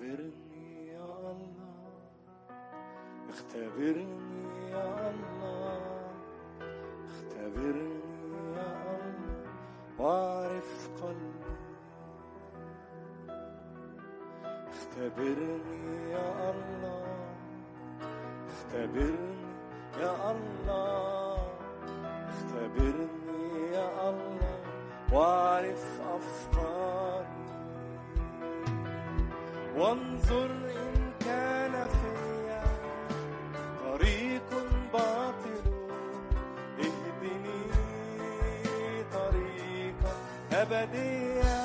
اختبرني يا الله اختبرني يا الله اختبرني يا الله واعرف قلبي. اختبرني يا الله اختبرني يا الله اختبرني يا الله واعرف افكاري وانظر إن كان فيا طريق باطل. اهدني طريقا أبديا.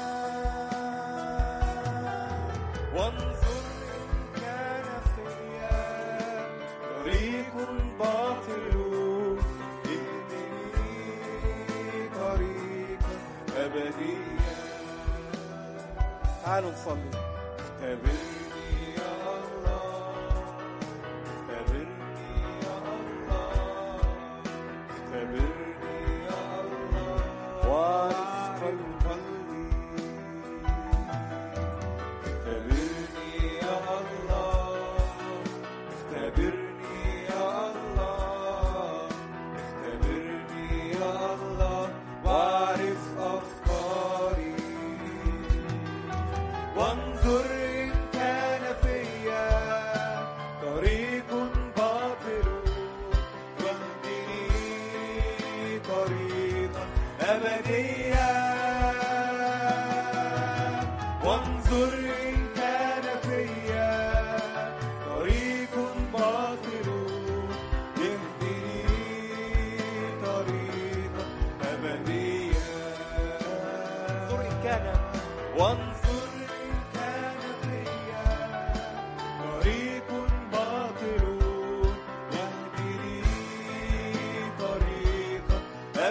وانظر إن كان فيا طريق باطل. اهدني طريقا أبديا. تعالوا نصلي. heaven.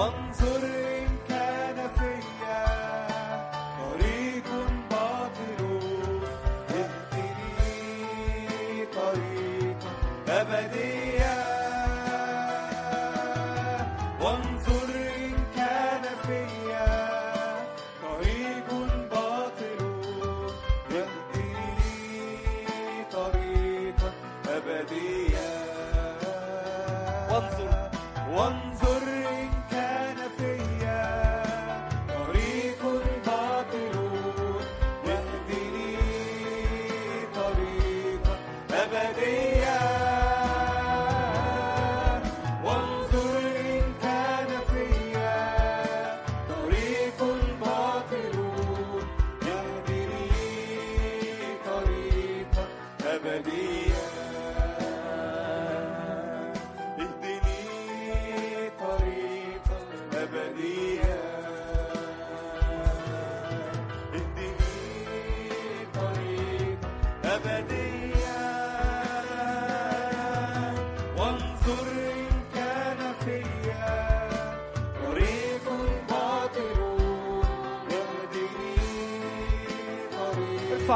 光泽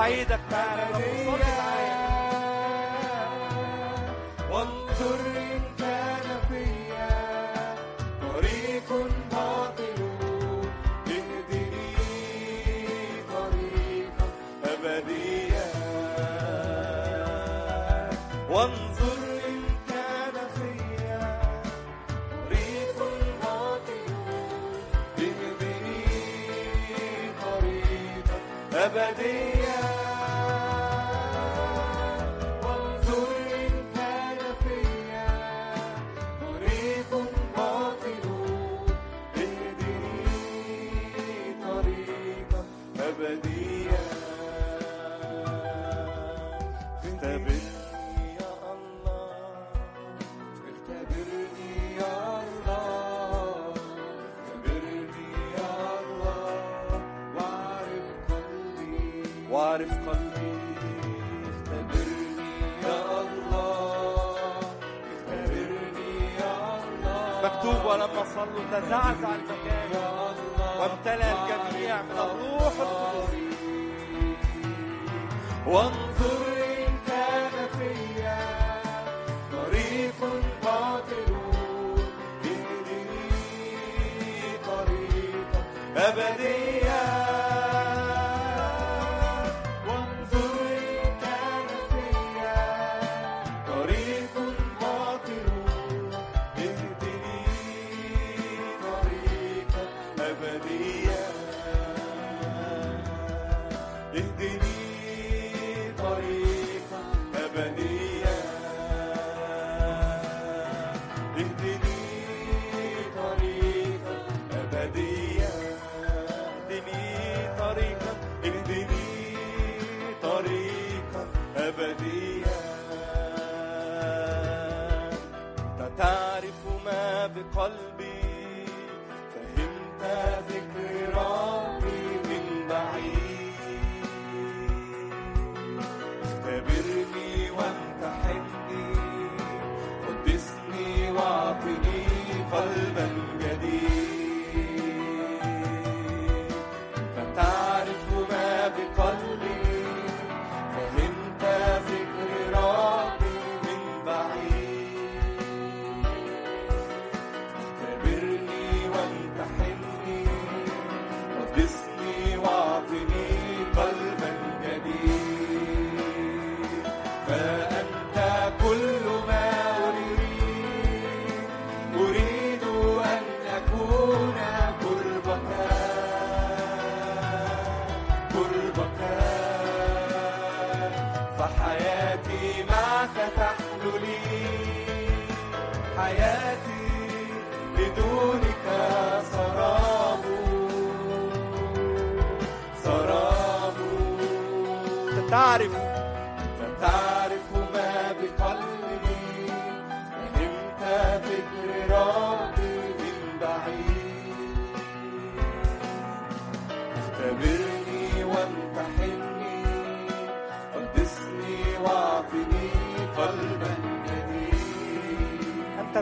مواعيدك وانظر إن كان فيا طريق باطل. اهدني طريقا أبديا. وانظر أبدي مكتوب ولما صلوا تزعزع المكان وامتلأ الجميع من الروح القدس وانظر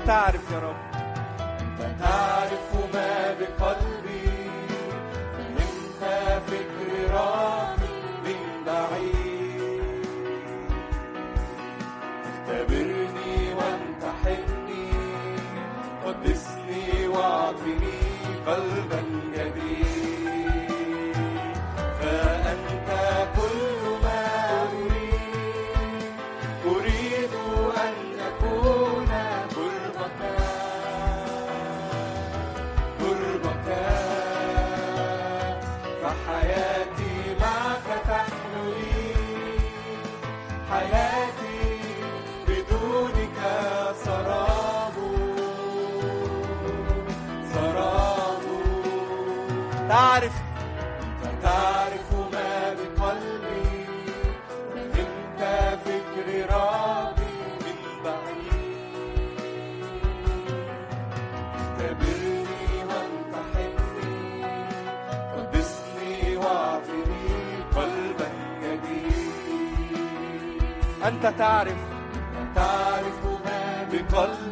tarde, meu. تعرف. أنت تعرف ما بقلبي أنت فكر ربي من بعيد. اختبرني وامتحني قدسني واعطني قلبا جديد أنت تعرف. أنت تعرف ما بقلبي.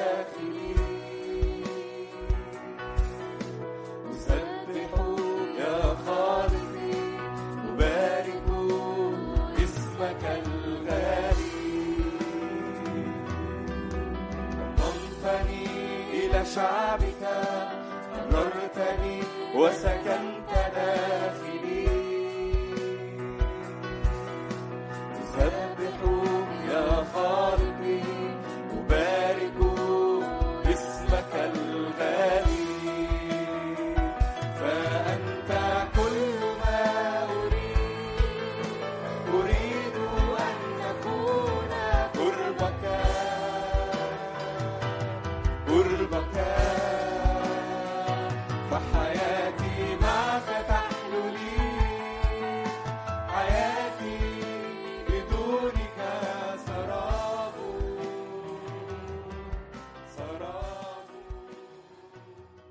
What's that guy?